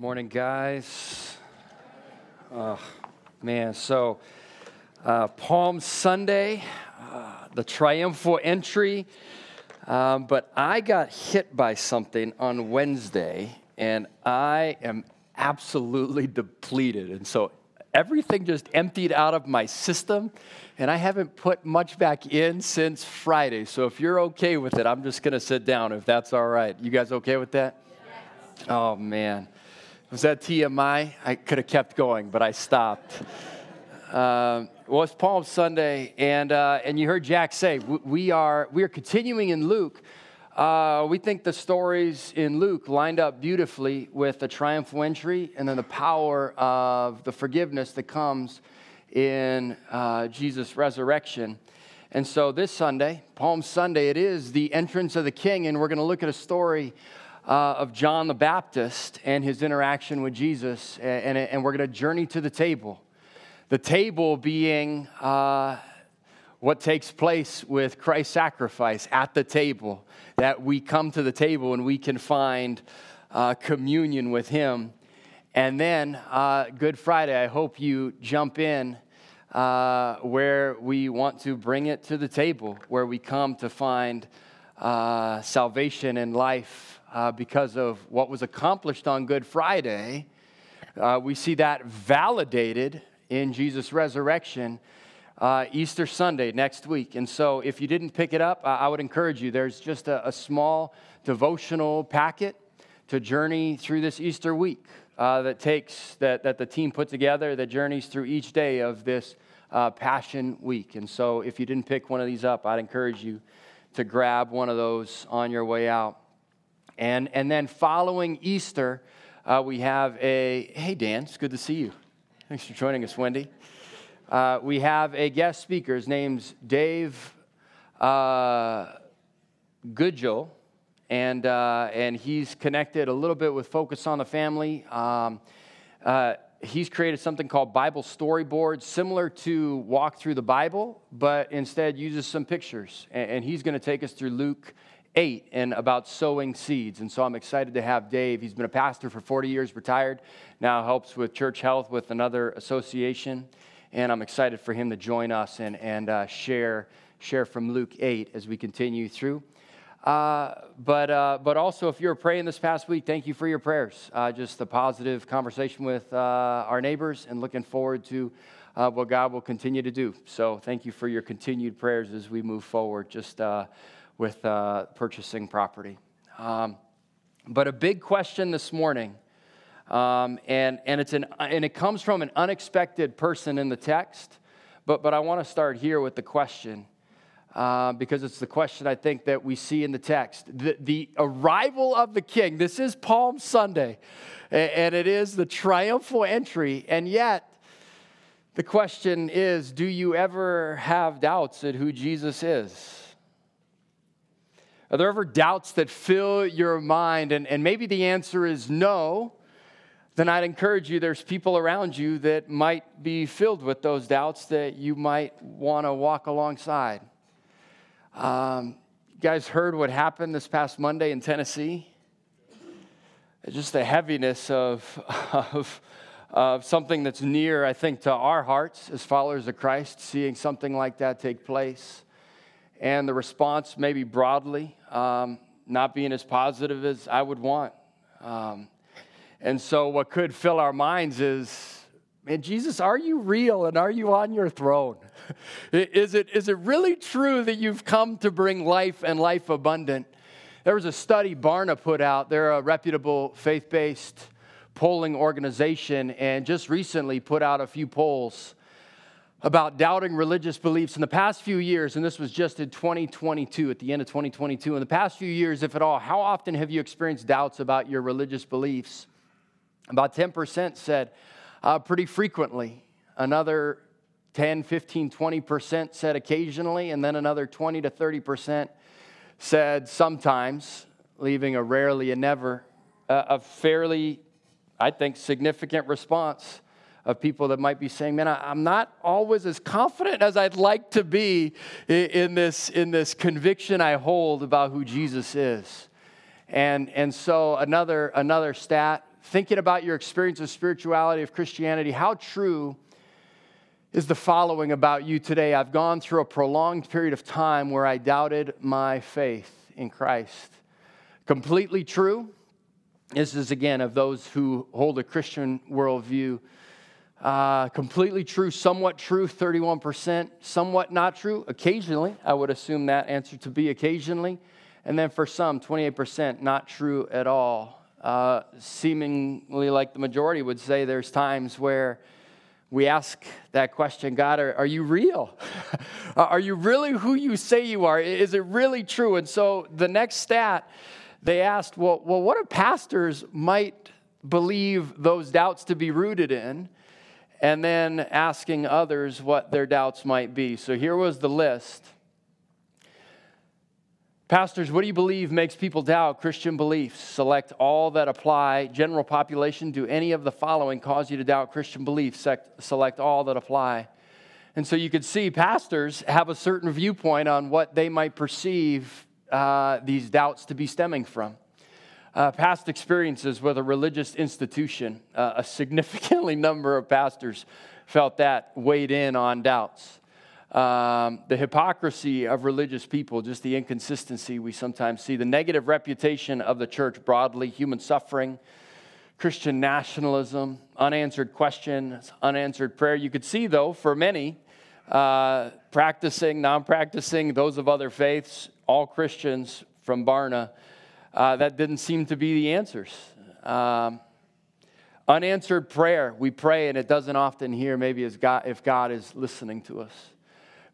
Morning, guys. Oh, man, so uh, Palm Sunday, uh, the triumphal entry. Um, but I got hit by something on Wednesday, and I am absolutely depleted. And so everything just emptied out of my system, and I haven't put much back in since Friday. So if you're okay with it, I'm just going to sit down if that's all right. You guys okay with that? Yes. Oh, man. Was that TMI? I could have kept going, but I stopped. Uh, well, it's Palm Sunday, and, uh, and you heard Jack say we are, we are continuing in Luke. Uh, we think the stories in Luke lined up beautifully with the triumphal entry and then the power of the forgiveness that comes in uh, Jesus' resurrection. And so this Sunday, Palm Sunday, it is the entrance of the King, and we're going to look at a story uh, of John the Baptist and his interaction with Jesus, and, and, and we're going to journey to the table. The table being uh, what takes place with Christ's sacrifice at the table, that we come to the table and we can find uh, communion with Him. And then uh, Good Friday, I hope you jump in uh, where we want to bring it to the table, where we come to find uh, salvation and life uh, because of what was accomplished on Good Friday. Uh, we see that validated in Jesus' resurrection uh, Easter Sunday next week. And so, if you didn't pick it up, I would encourage you. There's just a, a small devotional packet to journey through this Easter week uh, that takes that, that the team put together that journeys through each day of this uh, Passion Week. And so, if you didn't pick one of these up, I'd encourage you to grab one of those on your way out. And, and then following Easter, uh, we have a hey, Dan, it's good to see you. Thanks for joining us, Wendy. Uh, we have a guest speaker. His name's Dave uh, and, uh, and he's connected a little bit with Focus on the Family. Um, uh, he's created something called Bible storyboards, similar to Walk Through the Bible, but instead uses some pictures. And, and he's going to take us through Luke 8 and about sowing seeds. And so I'm excited to have Dave. He's been a pastor for 40 years, retired, now helps with Church Health with another association. And I'm excited for him to join us and, and uh, share, share from Luke 8 as we continue through. Uh, but, uh, but also, if you were praying this past week, thank you for your prayers. Uh, just the positive conversation with uh, our neighbors and looking forward to uh, what God will continue to do. So, thank you for your continued prayers as we move forward. Just with uh, purchasing property. Um, but a big question this morning, um, and, and, it's an, and it comes from an unexpected person in the text, but, but I want to start here with the question. Uh, because it's the question I think that we see in the text. The, the arrival of the king, this is Palm Sunday, and it is the triumphal entry, and yet the question is do you ever have doubts at who Jesus is? Are there ever doubts that fill your mind? And, and maybe the answer is no. Then I'd encourage you, there's people around you that might be filled with those doubts that you might want to walk alongside. Um, you guys heard what happened this past Monday in Tennessee? Just the heaviness of, of, of something that's near, I think, to our hearts as followers of Christ, seeing something like that take place and the response, maybe broadly, um, not being as positive as I would want. Um, and so, what could fill our minds is, man, Jesus, are you real and are you on your throne? is, it, is it really true that you've come to bring life and life abundant? There was a study Barna put out. They're a reputable faith based polling organization, and just recently put out a few polls about doubting religious beliefs in the past few years, and this was just in 2022, at the end of 2022, in the past few years, if at all, how often have you experienced doubts about your religious beliefs? About 10% said uh, pretty frequently. Another 10, 15, 20% said occasionally, and then another 20 to 30% said sometimes, leaving a rarely and never, uh, a fairly, I think, significant response of people that might be saying, man, I'm not always as confident as I'd like to be in this, in this conviction I hold about who Jesus is. And, and so another, another stat, thinking about your experience of spirituality, of Christianity, how true is the following about you today? I've gone through a prolonged period of time where I doubted my faith in Christ. Completely true. This is again of those who hold a Christian worldview. Uh, completely true, somewhat true, 31%, somewhat not true, occasionally. I would assume that answer to be occasionally. And then for some, 28% not true at all. Uh, seemingly like the majority would say, there's times where we ask that question God, are, are you real? are you really who you say you are? Is it really true? And so the next stat, they asked, well, well what if pastors might believe those doubts to be rooted in? And then asking others what their doubts might be. So here was the list. Pastors, what do you believe makes people doubt Christian beliefs? Select all that apply. General population, do any of the following cause you to doubt Christian beliefs? Select all that apply. And so you could see pastors have a certain viewpoint on what they might perceive uh, these doubts to be stemming from uh, past experiences with a religious institution. Uh, a significantly number of pastors felt that weighed in on doubts. Um, the hypocrisy of religious people, just the inconsistency we sometimes see, the negative reputation of the church broadly, human suffering, Christian nationalism, unanswered questions, unanswered prayer. You could see, though, for many, uh, practicing, non practicing, those of other faiths, all Christians from Barna, uh, that didn't seem to be the answers. Um, unanswered prayer, we pray and it doesn't often hear maybe as God, if God is listening to us.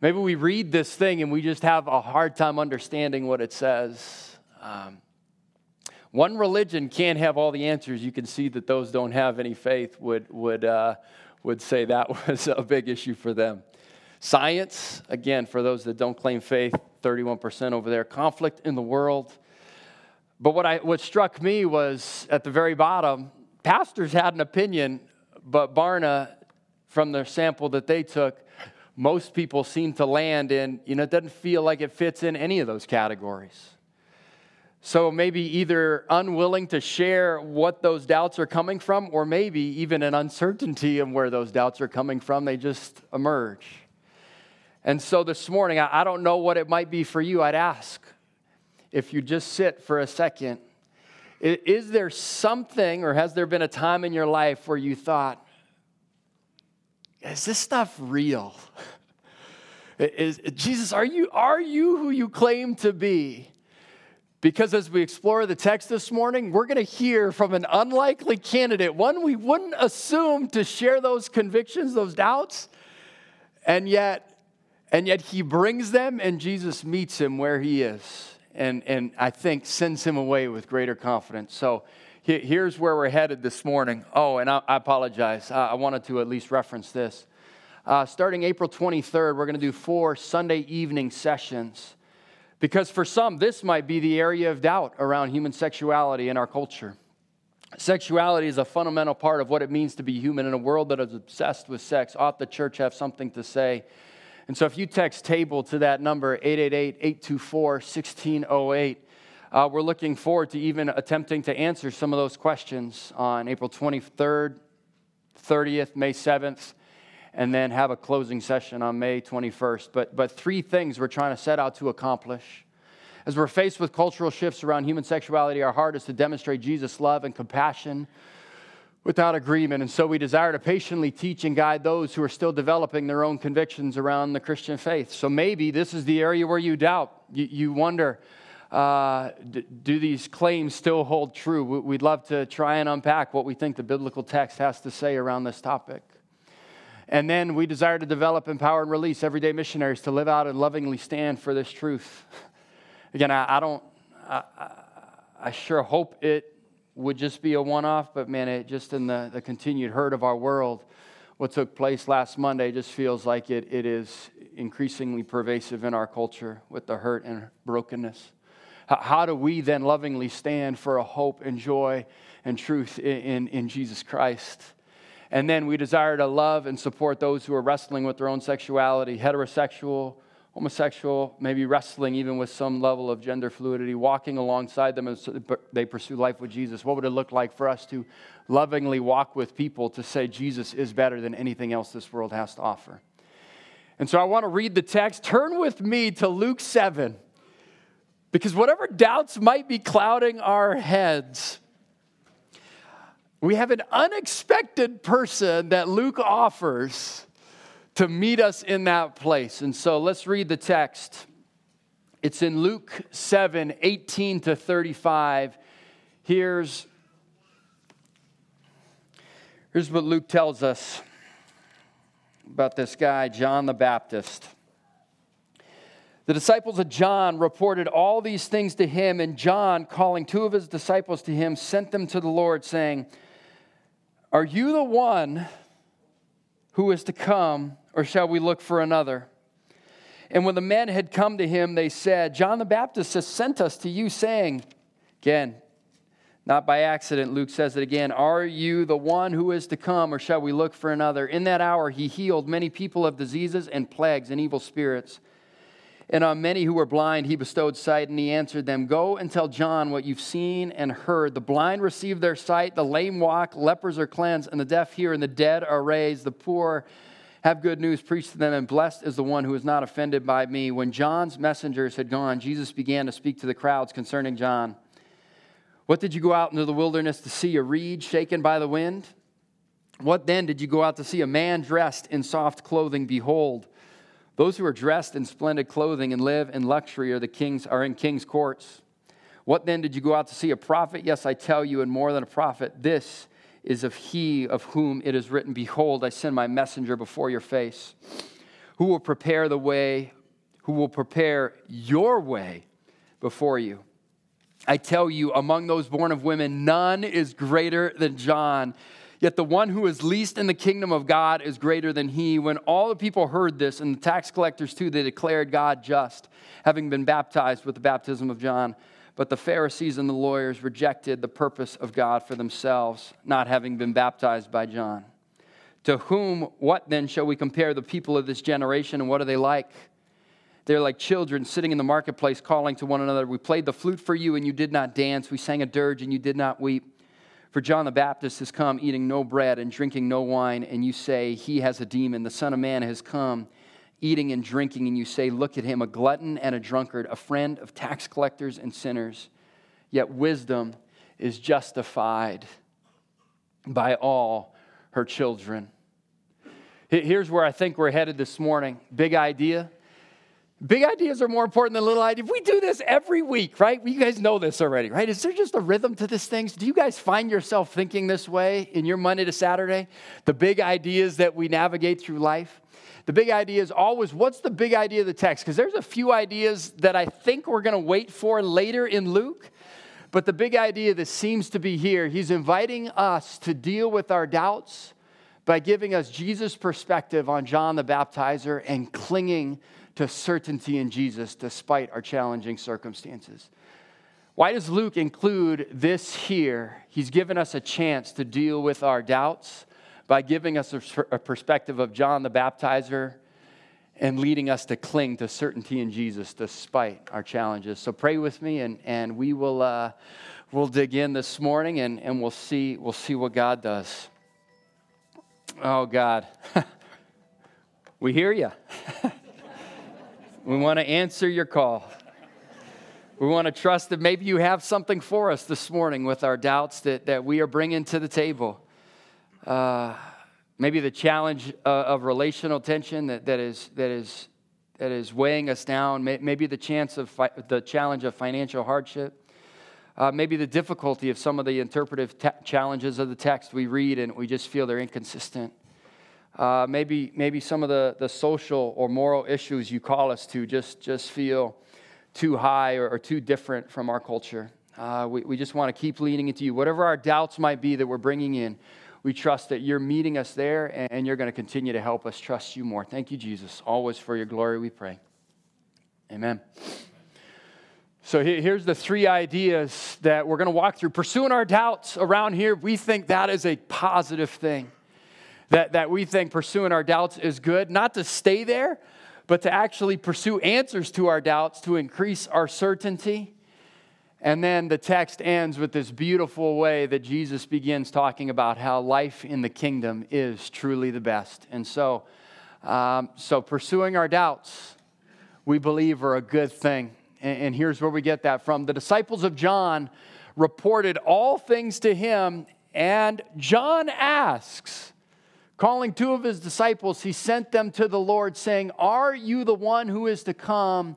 Maybe we read this thing and we just have a hard time understanding what it says. Um, one religion can't have all the answers. You can see that those don't have any faith would, would, uh, would say that was a big issue for them. Science, again, for those that don't claim faith, 31% over there. Conflict in the world, but what, I, what struck me was at the very bottom, pastors had an opinion, but Barna, from the sample that they took, most people seem to land in, you know, it doesn't feel like it fits in any of those categories. So maybe either unwilling to share what those doubts are coming from, or maybe even an uncertainty of where those doubts are coming from, they just emerge. And so this morning, I don't know what it might be for you. I'd ask, if you just sit for a second, is there something or has there been a time in your life where you thought, is this stuff real? Is, Jesus, are you, are you who you claim to be? Because as we explore the text this morning, we're going to hear from an unlikely candidate, one we wouldn't assume to share those convictions, those doubts, and yet, and yet he brings them and Jesus meets him where he is and, and I think sends him away with greater confidence. So here's where we're headed this morning. Oh, and I, I apologize. I wanted to at least reference this. Uh, starting April 23rd, we're going to do four Sunday evening sessions because for some, this might be the area of doubt around human sexuality in our culture. Sexuality is a fundamental part of what it means to be human in a world that is obsessed with sex. Ought the church have something to say? And so if you text table to that number, 888 824 1608, uh, we're looking forward to even attempting to answer some of those questions on April 23rd, 30th, May 7th, and then have a closing session on May 21st. But, but three things we're trying to set out to accomplish. As we're faced with cultural shifts around human sexuality, our heart is to demonstrate Jesus' love and compassion without agreement. And so we desire to patiently teach and guide those who are still developing their own convictions around the Christian faith. So maybe this is the area where you doubt. You, you wonder, uh, do these claims still hold true? We'd love to try and unpack what we think the biblical text has to say around this topic. And then we desire to develop, empower, and release everyday missionaries to live out and lovingly stand for this truth. Again, I, I don't, I, I sure hope it would just be a one off, but man, it just in the, the continued hurt of our world, what took place last Monday just feels like it, it is increasingly pervasive in our culture with the hurt and brokenness. How, how do we then lovingly stand for a hope and joy and truth in, in, in Jesus Christ? And then we desire to love and support those who are wrestling with their own sexuality, heterosexual, homosexual, maybe wrestling even with some level of gender fluidity, walking alongside them as they pursue life with Jesus? What would it look like for us to lovingly walk with people to say Jesus is better than anything else this world has to offer? And so I want to read the text. Turn with me to Luke 7, because whatever doubts might be clouding our heads, we have an unexpected person that Luke offers to meet us in that place. And so let's read the text. It's in Luke 7 18 to 35. Here's, here's what Luke tells us about this guy, John the Baptist. The disciples of John reported all these things to him, and John, calling two of his disciples to him, sent them to the Lord, saying, Are you the one who is to come? or shall we look for another? And when the men had come to him, they said, John the Baptist has sent us to you, saying, Again, not by accident, Luke says it again, Are you the one who is to come, or shall we look for another? In that hour, he healed many people of diseases and plagues and evil spirits. And on many who were blind, he bestowed sight, and he answered them, Go and tell John what you've seen and heard. The blind receive their sight, the lame walk, lepers are cleansed, and the deaf hear, and the dead are raised, the poor have good news preached to them, and blessed is the one who is not offended by me. When John's messengers had gone, Jesus began to speak to the crowds concerning John. What did you go out into the wilderness to see? A reed shaken by the wind? What then did you go out to see? A man dressed in soft clothing? Behold, those who are dressed in splendid clothing and live in luxury are the kings are in king's courts. What then did you go out to see? A prophet? Yes, I tell you, and more than a prophet. This is of he of whom it is written, Behold, I send my messenger before your face, who will prepare the way, who will prepare your way before you. I tell you, among those born of women, none is greater than John. Yet the one who is least in the kingdom of God is greater than he. When all the people heard this, and the tax collectors too, they declared God just, having been baptized with the baptism of John. But the Pharisees and the lawyers rejected the purpose of God for themselves, not having been baptized by John. To whom, what then shall we compare the people of this generation, and what are they like? They're like children sitting in the marketplace calling to one another. We played the flute for you, and you did not dance. We sang a dirge, and you did not weep. For John the Baptist has come eating no bread and drinking no wine, and you say, He has a demon. The Son of Man has come eating and drinking, and you say, Look at him, a glutton and a drunkard, a friend of tax collectors and sinners. Yet wisdom is justified by all her children. Here's where I think we're headed this morning. Big idea. Big ideas are more important than little ideas. We do this every week, right? You guys know this already, right? Is there just a rhythm to this thing? Do you guys find yourself thinking this way in your Monday to Saturday? The big ideas that we navigate through life? The big idea is always what's the big idea of the text? Because there's a few ideas that I think we're going to wait for later in Luke. But the big idea that seems to be here, he's inviting us to deal with our doubts by giving us Jesus' perspective on John the Baptizer and clinging to certainty in Jesus despite our challenging circumstances. Why does Luke include this here? He's given us a chance to deal with our doubts by giving us a, perspective of John the Baptizer and leading us to cling to certainty in Jesus despite our challenges. So pray with me, and, and we will uh, we'll dig in this morning, and, and we'll see we'll see what God does. Oh God, we hear you. we want to answer your call. We want to trust that maybe you have something for us this morning with our doubts that, that we are bringing to the table. Uh, maybe the challenge uh, of relational tension that, that, is, that, is, that is weighing us down, maybe the, chance of fi- the challenge of financial hardship. Uh, maybe the difficulty of some of the interpretive te- challenges of the text we read and we just feel they're inconsistent. Uh, maybe, maybe some of the, the social or moral issues you call us to just, just feel too high or, or too different from our culture. Uh, we, we just want to keep leaning into you. Whatever our doubts might be that we're bringing in, we trust that you're meeting us there and you're going to continue to help us trust you more. Thank you, Jesus. Always for your glory, we pray. Amen. So here's the three ideas that we're going to walk through. Pursuing our doubts around here, we think that is a positive thing. That, that we think pursuing our doubts is good, not to stay there, but to actually pursue answers to our doubts to increase our certainty. And then the text ends with this beautiful way that Jesus begins talking about how life in the kingdom is truly the best. And so, um, so pursuing our doubts, we believe, are a good thing. And, and here's where we get that from. The disciples of John reported all things to him, and John asks, calling two of his disciples, he sent them to the Lord, saying, Are you the one who is to come?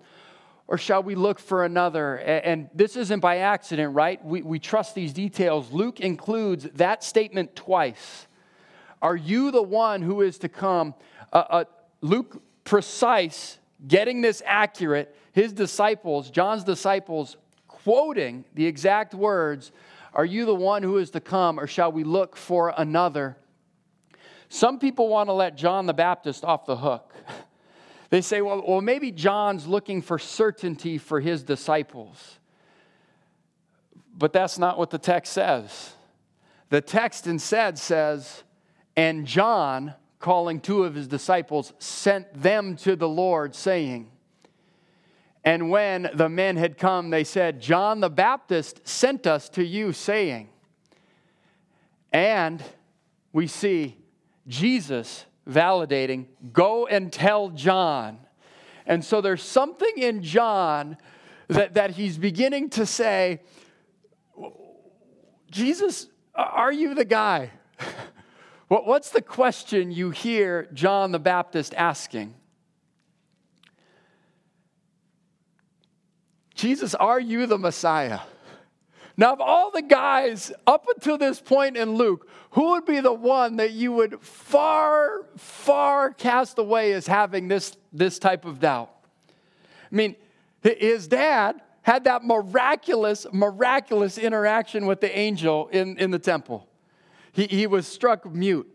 or shall we look for another? And this isn't by accident, right? We, we trust these details. Luke includes that statement twice. Are you the one who is to come? Uh, uh, Luke, precise, getting this accurate, his disciples, John's disciples, quoting the exact words Are you the one who is to come, or shall we look for another? Some people want to let John the Baptist off the hook. They say, well, well, maybe John's looking for certainty for his disciples. But that's not what the text says. The text instead says, and John, calling two of his disciples, sent them to the Lord, saying, and when the men had come, they said, John the Baptist sent us to you, saying, and we see Jesus validating, go and tell John. And so there's something in John that, that he's beginning to say, Jesus, are you the guy? What's the question you hear John the Baptist asking? Jesus, are you the Messiah? Now, of all the guys up until this point in Luke, who would be the one that you would far, far cast away as having this, this type of doubt? I mean, his dad had that miraculous, miraculous interaction with the angel in, in the temple. He, he was struck mute.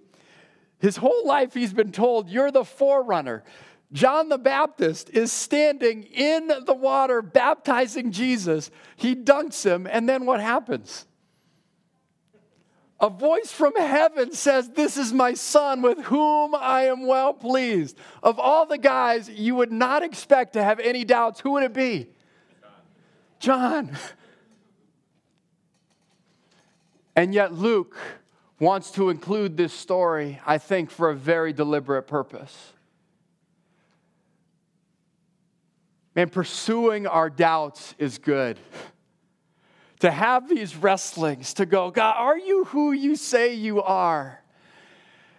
His whole life, he's been told, You're the forerunner. John the Baptist is standing in the water baptizing Jesus. He dunks him, and then what happens? A voice from heaven says, This is my son with whom I am well pleased. Of all the guys you would not expect to have any doubts, who would it be? John. And yet, Luke wants to include this story, I think, for a very deliberate purpose. Man, pursuing our doubts is good. To have these wrestlings, to go, God, are you who you say you are?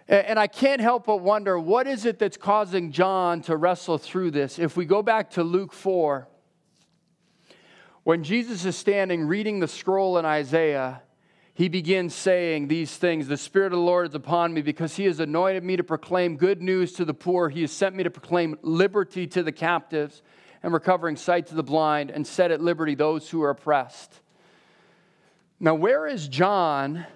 And I can't help but wonder what is it that's causing John to wrestle through this? If we go back to Luke 4, when Jesus is standing reading the scroll in Isaiah, he begins saying these things The Spirit of the Lord is upon me because he has anointed me to proclaim good news to the poor. He has sent me to proclaim liberty to the captives and recovering sight to the blind, and set at liberty those who are oppressed. Now, where is John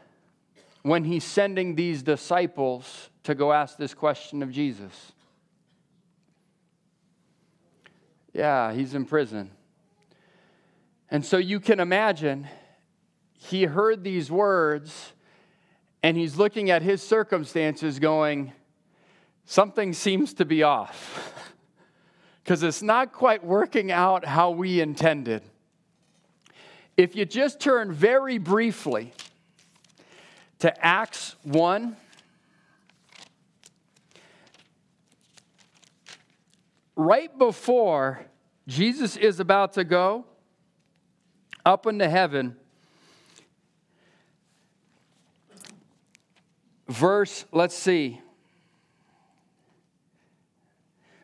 when he's sending these disciples to go ask this question of Jesus? Yeah, he's in prison. And so you can imagine he heard these words and he's looking at his circumstances going, something seems to be off. because it's not quite working out how we intended. If you just turn very briefly to Acts 1, right before Jesus is about to go up into heaven, verse, let's see,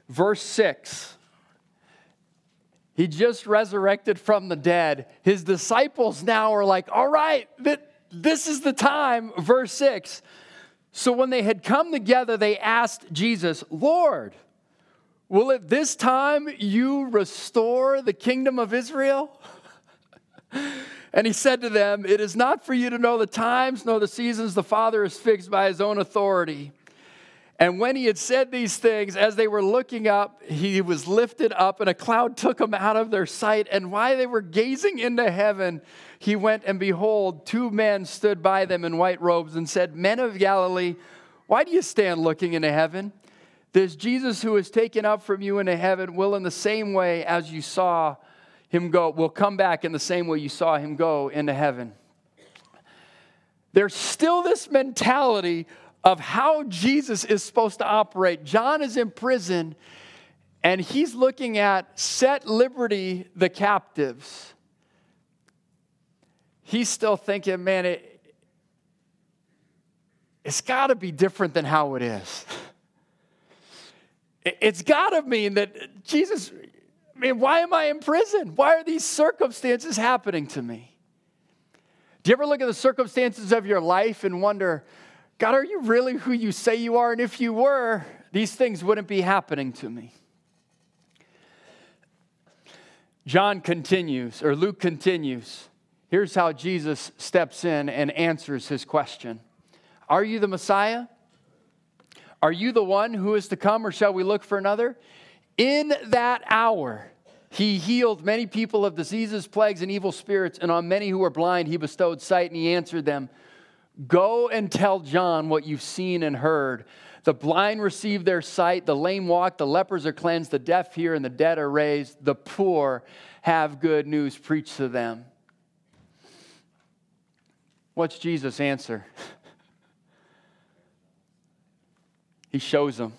Verse 6. He just resurrected from the dead. His disciples now are like, all right, this is the time. Verse 6. So when they had come together, they asked Jesus, Lord, will at this time you restore the kingdom of Israel? and he said to them, It is not for you to know the times nor the seasons the Father has fixed by his own authority and when he had said these things, as they were looking up, he was lifted up, and a cloud took him out of their sight. And while they were gazing into heaven, he went, and behold, two men stood by them in white robes and said, Men of Galilee, why do you stand looking into heaven? This Jesus who is taken up from you into heaven will, in the same way as you saw him go, will come back in the same way you saw him go into heaven. There's still this mentality of how Jesus is supposed to operate. John is in prison and he's looking at set liberty the captives. He's still thinking, man, it, it's got to be different than how it is. It's got to mean that Jesus, I mean, why am I in prison? Why are these circumstances happening to me? Do you ever look at the circumstances of your life and wonder, God, are you really who you say you are? And if you were, these things wouldn't be happening to me. John continues, or Luke continues. Here's how Jesus steps in and answers his question Are you the Messiah? Are you the one who is to come, or shall we look for another? In that hour, he healed many people of diseases, plagues, and evil spirits, and on many who were blind, he bestowed sight, and he answered them Go and tell John what you've seen and heard. The blind receive their sight, the lame walk, the lepers are cleansed, the deaf hear, and the dead are raised. The poor have good news preached to them. What's Jesus' answer? he shows them.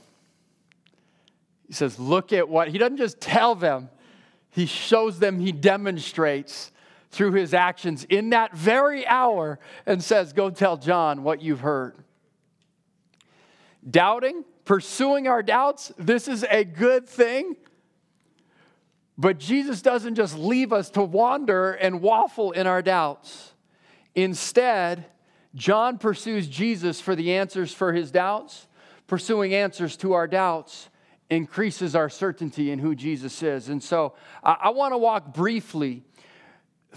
He says, Look at what, he doesn't just tell them, he shows them, he demonstrates through his actions in that very hour and says, Go tell John what you've heard. Doubting, pursuing our doubts, this is a good thing. But Jesus doesn't just leave us to wander and waffle in our doubts. Instead, John pursues Jesus for the answers for his doubts. Pursuing answers to our doubts increases our certainty in who Jesus is. And so I, I want to walk briefly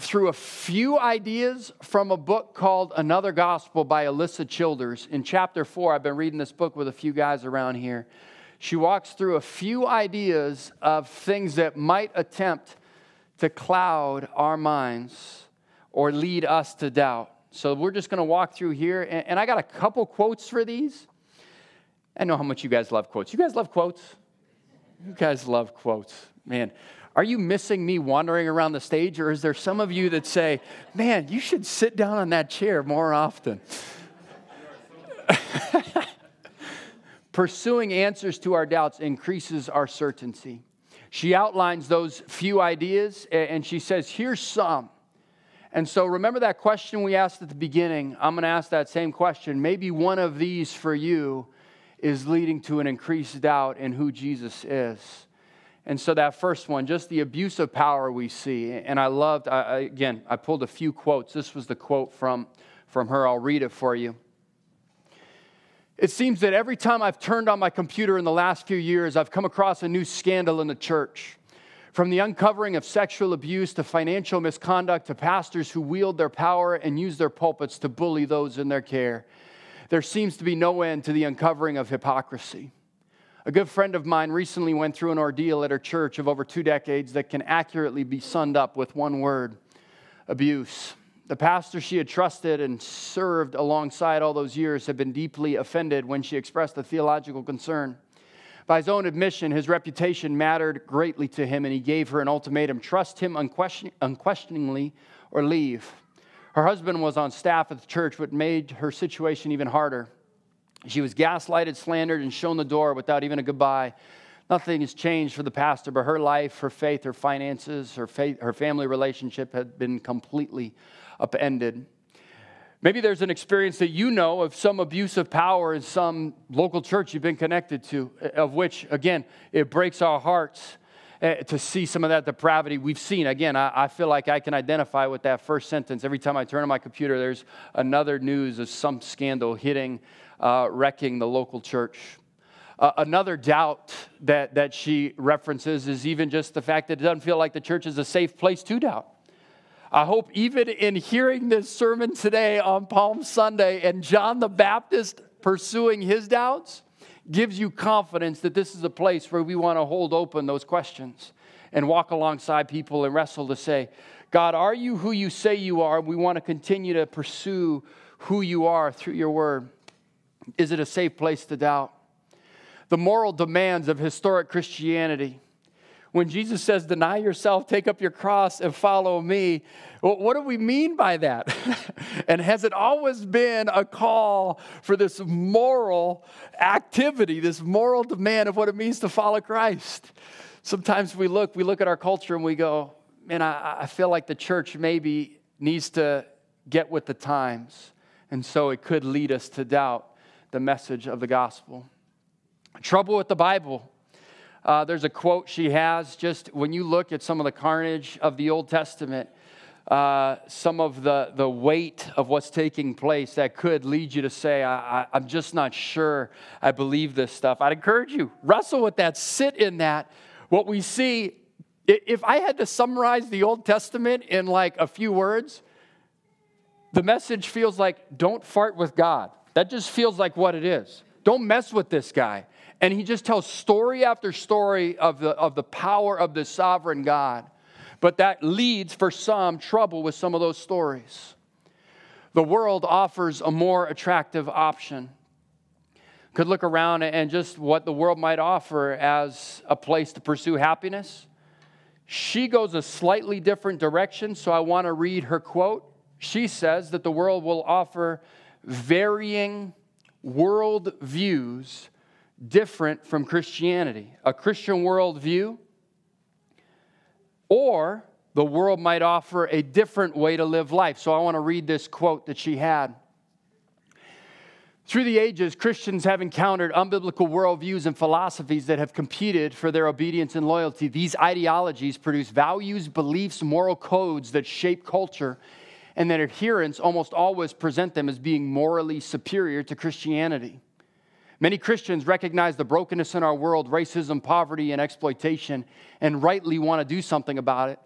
through a few ideas from a book called Another Gospel by Alisa Childers. In chapter four, I've been reading this book with a few guys around here. She walks through a few ideas of things that might attempt to cloud our minds or lead us to doubt. So we're just going to walk through here. And, and I got a couple quotes for these. I know how much you guys love quotes. You guys love quotes? You guys love quotes. Man, are you missing me wandering around the stage, or is there some of you that say, man, you should sit down on that chair more often? Pursuing answers to our doubts increases our certainty. She outlines those few ideas and she says, here's some. And so remember that question we asked at the beginning? I'm going to ask that same question. Maybe one of these for you is leading to an increased doubt in who Jesus is. And so that first one, just the abuse of power we see. And I loved, I, again, I pulled a few quotes. This was the quote from, from her. I'll read it for you. It seems that every time I've turned on my computer in the last few years, I've come across a new scandal in the church. From the uncovering of sexual abuse to financial misconduct to pastors who wield their power and use their pulpits to bully those in their care there seems to be no end to the uncovering of hypocrisy. A good friend of mine recently went through an ordeal at her church of over two decades that can accurately be summed up with one word abuse. The pastor she had trusted and served alongside all those years had been deeply offended when she expressed a theological concern. By his own admission, his reputation mattered greatly to him, and he gave her an ultimatum trust him unquestion- unquestioningly or leave. Her husband was on staff at the church, what made her situation even harder. She was gaslighted, slandered, and shown the door without even a goodbye. Nothing has changed for the pastor, but her life, her faith, her finances, her, faith, her family relationship had been completely upended. Maybe there's an experience that you know of some abuse of power in some local church you've been connected to, of which, again, it breaks our hearts. Eh, to see some of that depravity we've seen. Again, I, feel like I can identify with that first sentence. Every time I turn on my computer, there's another news of some scandal hitting, uh, wrecking the local church. Uh, another doubt that, that she references is even just the fact that it doesn't feel like the church is a safe place to doubt. I hope even in hearing this sermon today on Palm Sunday and John the Baptist pursuing his doubts, gives you confidence that this is a place where we want to hold open those questions and walk alongside people and wrestle to say, God, are you who you say you are? We want to continue to pursue who you are through your word. Is it a safe place to doubt? the moral demands of historic Christianity. When Jesus says, Deny yourself, take up your cross, and follow me, what do we mean by that? and has it always been a call for this moral activity, this moral demand of what it means to follow Christ? Sometimes we look, we look at our culture and we go, Man, I, I feel like the church maybe needs to get with the times. And so it could lead us to doubt the message of the gospel. Trouble with the Bible. Uh, there's a quote she has just when you look at some of the carnage of the Old Testament, uh, some of the, the weight of what's taking place that could lead you to say, I, I, I'm just not sure I believe this stuff. I'd encourage you, wrestle with that, sit in that. What we see, if I had to summarize the Old Testament in like a few words, the message feels like don't fart with God. That just feels like what it is. Don't mess with this guy. And he just tells story after story of the, of the power of the sovereign God. But that leads for some trouble with some of those stories. The world offers a more attractive option. Could look around and just what the world might offer as a place to pursue happiness. She goes a slightly different direction, so I want to read her quote. She says that the world will offer varying world views different from Christianity. A Christian worldview, or the world might offer a different way to live life. So I want to read this quote that she had. Through the ages, Christians have encountered unbiblical worldviews and philosophies that have competed for their obedience and loyalty. These ideologies produce values, beliefs, moral codes that shape culture and that adherents almost always present them as being morally superior to Christianity. Many Christians recognize the brokenness in our world, racism, poverty, and exploitation, and rightly want to do something about it.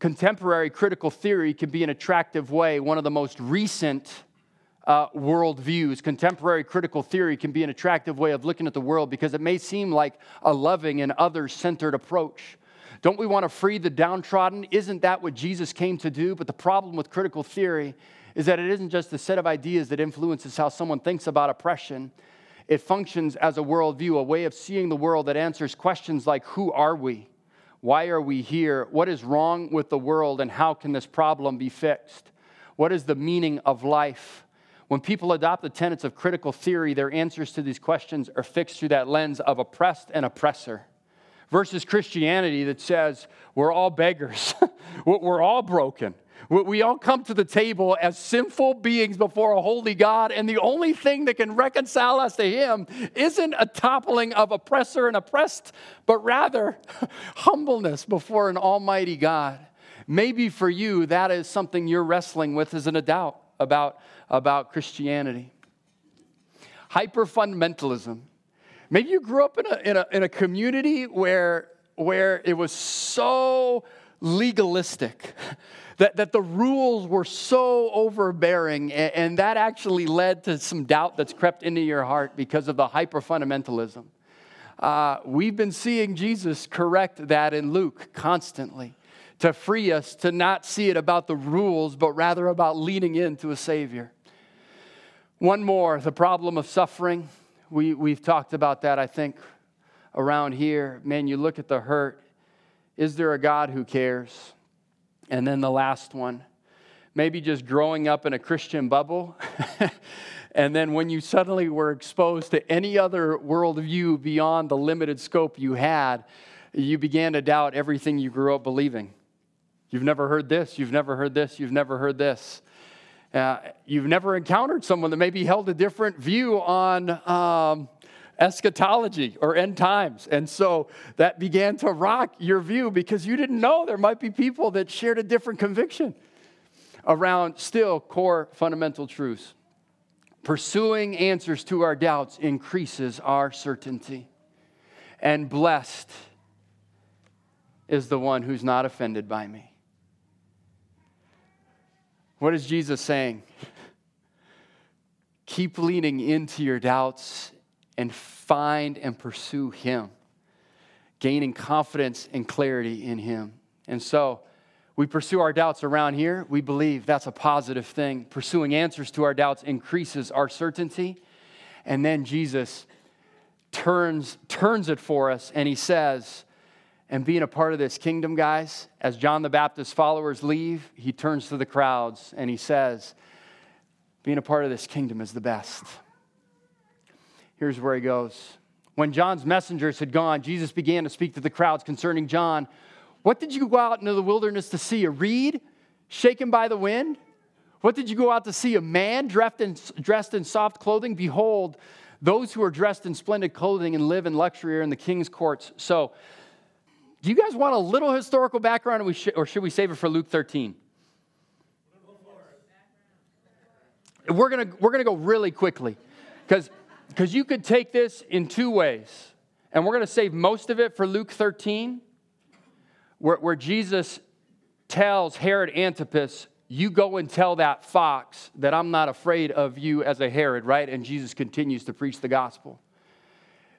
Contemporary critical theory can be an attractive way. One of the most recent uh, worldviews, contemporary critical theory can be an attractive way of looking at the world because it may seem like a loving and other centered approach. Don't we want to free the downtrodden? Isn't that what Jesus came to do? But the problem with critical theory is that it isn't just a set of ideas that influences how someone thinks about oppression. It functions as a worldview, a way of seeing the world that answers questions like Who are we? Why are we here? What is wrong with the world, and how can this problem be fixed? What is the meaning of life? When people adopt the tenets of critical theory, their answers to these questions are fixed through that lens of oppressed and oppressor versus Christianity that says we're all beggars, we're all broken. We all come to the table as sinful beings before a holy God, and the only thing that can reconcile us to Him isn't a toppling of oppressor and oppressed, but rather humbleness before an almighty God. Maybe for you, that is something you're wrestling with as an adult about, about Christianity. Hyper fundamentalism Maybe you grew up in a, in a, in a community where, where it was so legalistic, that, that the rules were so overbearing, and, and that actually led to some doubt that's crept into your heart because of the hyper fundamentalism. Uh, we've been seeing Jesus correct that in Luke constantly to free us to not see it about the rules, but rather about leaning into a Savior. One more the problem of suffering. We, we've talked about that, I think, around here. Man, you look at the hurt. Is there a God who cares? And then the last one, maybe just growing up in a Christian bubble. and then when you suddenly were exposed to any other worldview beyond the limited scope you had, you began to doubt everything you grew up believing. You've never heard this, you've never heard this, you've never heard this. Uh, you've never encountered someone that maybe held a different view on um, eschatology or end times. And so that began to rock your view because you didn't know there might be people that shared a different conviction around still core fundamental truths. Pursuing answers to our doubts increases our certainty. And blessed is the one who's not offended by me. What is Jesus saying? Keep leaning into your doubts and find and pursue Him, gaining confidence and clarity in Him. And so, we pursue our doubts around here. We believe that's a positive thing. Pursuing answers to our doubts increases our certainty. And then Jesus turns, turns it for us and he says, and being a part of this kingdom, guys, as John the Baptist's followers leave, he turns to the crowds and he says, being a part of this kingdom is the best. Here's where he goes. When John's messengers had gone, Jesus began to speak to the crowds concerning John. What did you go out into the wilderness to see? A reed shaken by the wind? What did you go out to see? A man dressed in, dressed in soft clothing? Behold, those who are dressed in splendid clothing and live in luxury are in the king's courts. So, do you guys want a little historical background, or, sh- or should we save it for Luke 13? We're going we're gonna go really quickly because you could take this in two ways. And we're going to save most of it for Luke 13, where, where Jesus tells Herod Antipas, You go and tell that fox that I'm not afraid of you as a Herod, right? And Jesus continues to preach the gospel.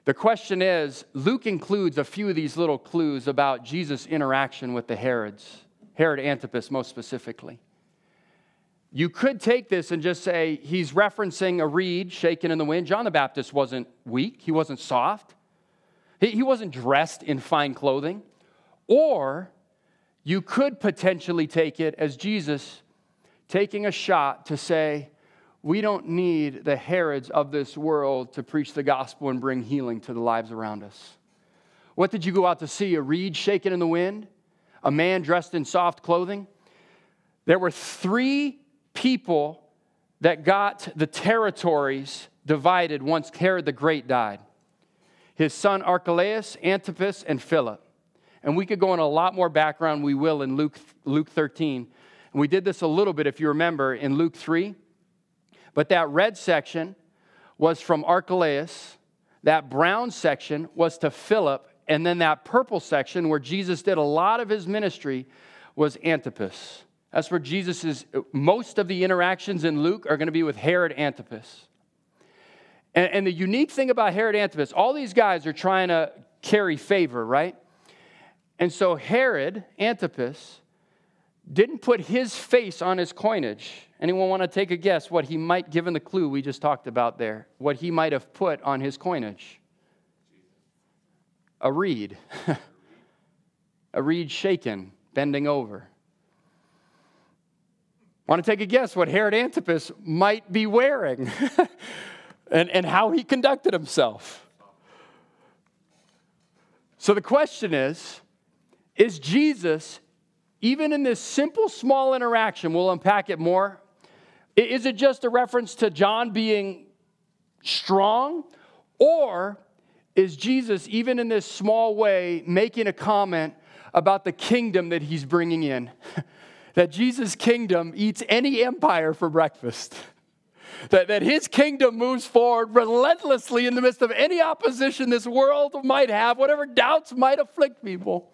The question is Luke includes a few of these little clues about Jesus' interaction with the Herods, Herod Antipas most specifically. You could take this and just say he's referencing a reed shaken in the wind. John the Baptist wasn't weak, he wasn't soft, he, he wasn't dressed in fine clothing. Or you could potentially take it as Jesus taking a shot to say, we don't need the Herods of this world to preach the gospel and bring healing to the lives around us. What did you go out to see? A reed shaken in the wind? A man dressed in soft clothing? There were three people that got the territories divided once Herod the Great died his son Archelaus, Antipas, and Philip. And we could go in a lot more background, we will in Luke, Luke 13. And we did this a little bit, if you remember, in Luke 3. But that red section was from Archelaus, that brown section was to Philip, and then that purple section where Jesus did a lot of his ministry was Antipas. That's where Jesus is, most of the interactions in Luke are going to be with Herod Antipas. And, and the unique thing about Herod Antipas, all these guys are trying to carry favor, right? And so Herod Antipas didn't put his face on his coinage. Anyone want to take a guess what he might, given the clue we just talked about there, what he might have put on his coinage? A reed. a reed shaken, bending over. Want to take a guess what Herod Antipas might be wearing and, and how he conducted himself? So the question is Is Jesus, even in this simple, small interaction, we'll unpack it more, is it just a reference to John being strong? Or is Jesus, even in this small way, making a comment about the kingdom that he's bringing in? that Jesus' kingdom eats any empire for breakfast. That, that his kingdom moves forward relentlessly in the midst of any opposition this world might have, whatever doubts might afflict people.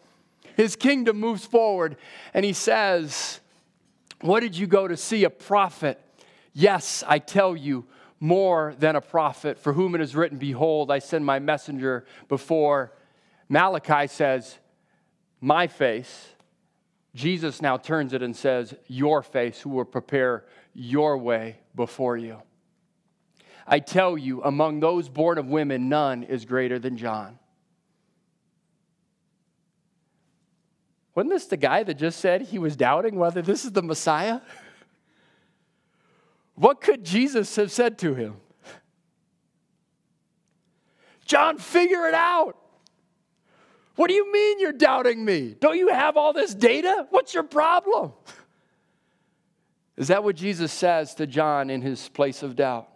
His kingdom moves forward, and he says, What did you go to see? A prophet. Yes, I tell you, more than a prophet, for whom it is written, Behold, I send my messenger before. Malachi says, My face Jesus now turns it and says, Your face, who will prepare your way before you. I tell you, among those born of women, none is greater than John. Wasn't this the guy that just said he was doubting whether this is the Messiah? What could Jesus have said to him? John, figure it out. What do you mean you're doubting me? Don't you have all this data? What's your problem? Is that what Jesus says to John in his place of doubt?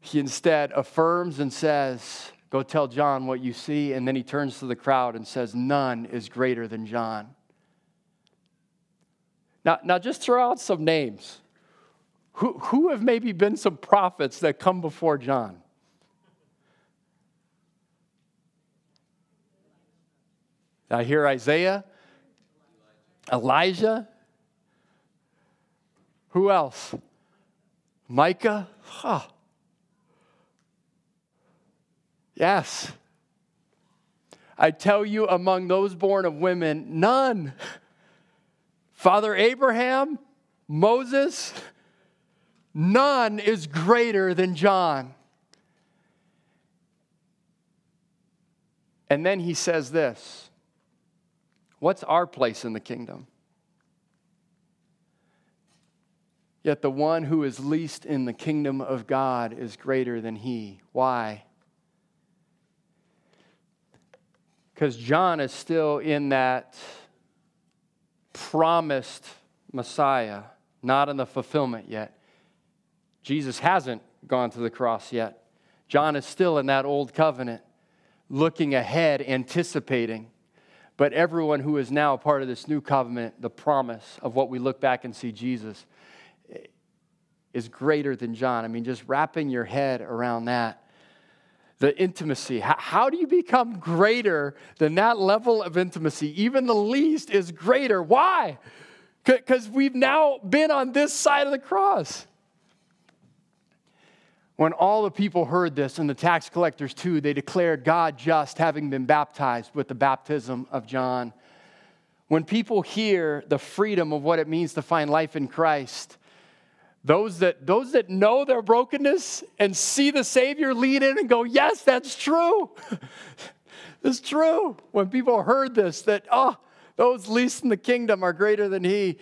He instead affirms and says, Go tell John what you see. And then he turns to the crowd and says, None is greater than John. Now, now just throw out some names. Who, who have maybe been some prophets that come before John? I hear Isaiah, Elijah. Who else? Micah? Huh. Yes. I tell you, among those born of women, none. Father Abraham, Moses, none is greater than John. And then he says this What's our place in the kingdom? Yet the one who is least in the kingdom of God is greater than he. Why? Because John is still in that promised Messiah, not in the fulfillment yet. Jesus hasn't gone to the cross yet. John is still in that old covenant, looking ahead, anticipating. But everyone who is now a part of this new covenant, the promise of what we look back and see Jesus, eh, is greater than John. I mean, just wrapping your head around that. The intimacy. How, how do you become greater than that level of intimacy? Even the least is greater. Why? Because we've now been on this side of the cross. When all the people heard this, and the tax collectors too, they declared God just, having been baptized with the baptism of John. When people hear the freedom of what it means to find life in Christ, those that, those that know their brokenness and see the Savior lean in and go, Yes, that's true. it's true. When people heard this, that, oh, those least in the kingdom are greater than he,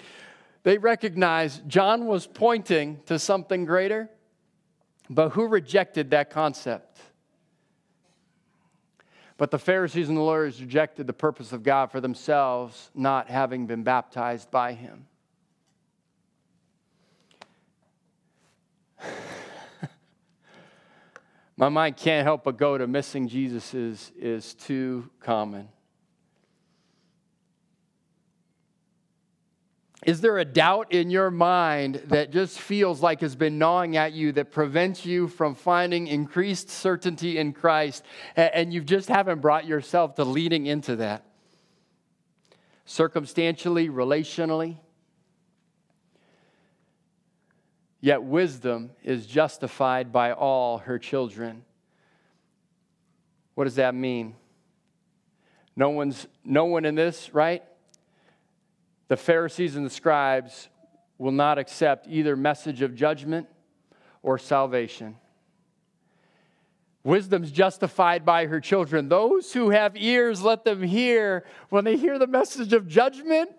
they recognize John was pointing to something greater. But who rejected that concept? But the Pharisees and the lawyers rejected the purpose of God for themselves, not having been baptized by him. My mind can't help but go to missing Jesus is, is too common. Is there a doubt in your mind that just feels like has been gnawing at you that prevents you from finding increased certainty in Christ and you just haven't brought yourself to leading into that? Circumstantially, relationally. Yet wisdom is justified by all her children. What does that mean? No one's no one in this, right? the Pharisees and the scribes will not accept either message of judgment or salvation. Wisdom's justified by her children. Those who have ears, let them hear when they hear the message of judgment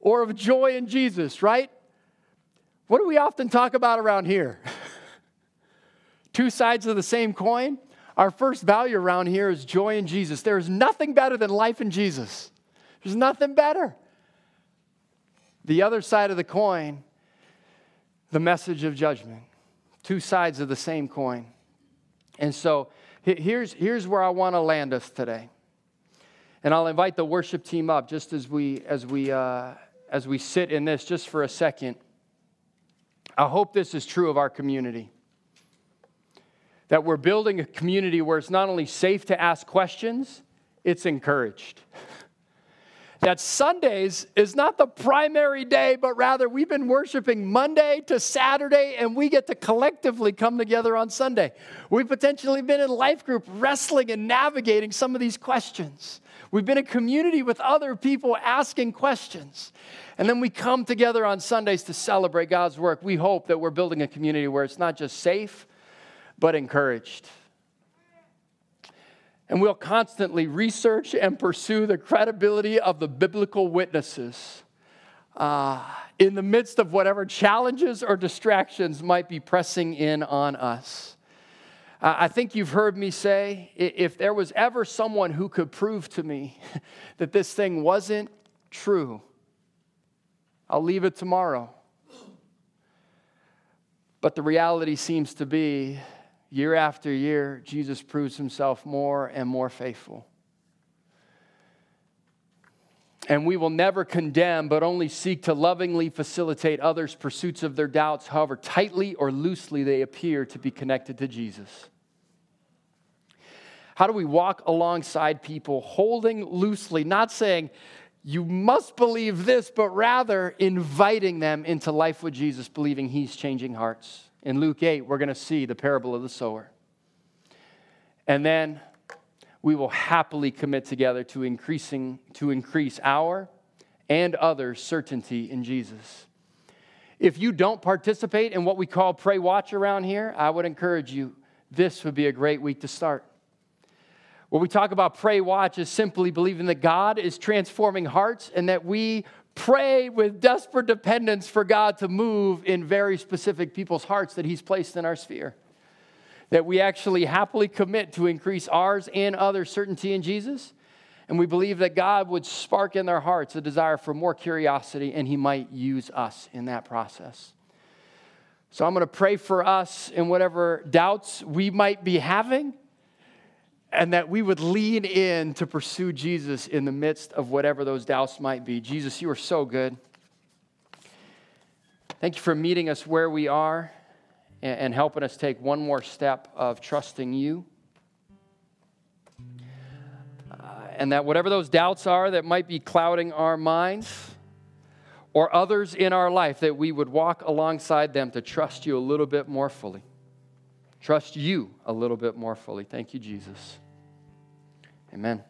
or of joy in Jesus, right? What do we often talk about around here? Two sides of the same coin. Our first value around here is joy in Jesus. There is nothing better than life in Jesus. There's nothing better. The other side of the coin, the message of judgment. Two sides of the same coin. And so here's, here's where I want to land us today. And I'll invite the worship team up just as we, as we, uh, as we sit in this just for a second. I hope this is true of our community. That we're building a community where it's not only safe to ask questions, it's encouraged. that Sundays is not the primary day, but rather we've been worshiping Monday to Saturday, and we get to collectively come together on Sunday. We've potentially been in life group wrestling and navigating some of these questions. We've been a community with other people asking questions. And then we come together on Sundays to celebrate God's work. We hope that we're building a community where it's not just safe, but encouraged. And we'll constantly research and pursue the credibility of the biblical witnesses uh, in the midst of whatever challenges or distractions might be pressing in on us. I think you've heard me say if there was ever someone who could prove to me that this thing wasn't true, I'll leave it tomorrow. But the reality seems to be year after year, Jesus proves himself more and more faithful. And we will never condemn, but only seek to lovingly facilitate others' pursuits of their doubts, however tightly or loosely they appear to be connected to Jesus. How do we walk alongside people holding loosely, not saying, you must believe this, but rather inviting them into life with Jesus, believing he's changing hearts? in Luke 8, we're going to see the parable of the sower. And then we will happily commit together to increasing to increase our and others' certainty in Jesus. If you don't participate in what we call pray watch around here, I would encourage you this would be a great week to start. What we talk about pray, watch is simply believing that God is transforming hearts and that we pray with desperate dependence for God to move in very specific people's hearts that He's placed in our sphere. That we actually happily commit to increase ours and others' certainty in Jesus. And we believe that God would spark in their hearts a desire for more curiosity and He might use us in that process. So I'm going to pray for us in whatever doubts we might be having and that we would lean in to pursue Jesus in the midst of whatever those doubts might be. Jesus, you are so good. Thank you for meeting us where we are and helping us take one more step of trusting you. Uh, and that whatever those doubts are that might be clouding our minds or others in our life, that we would walk alongside them to trust you a little bit more fully. Trust you a little bit more fully. Thank you, Jesus. Amen.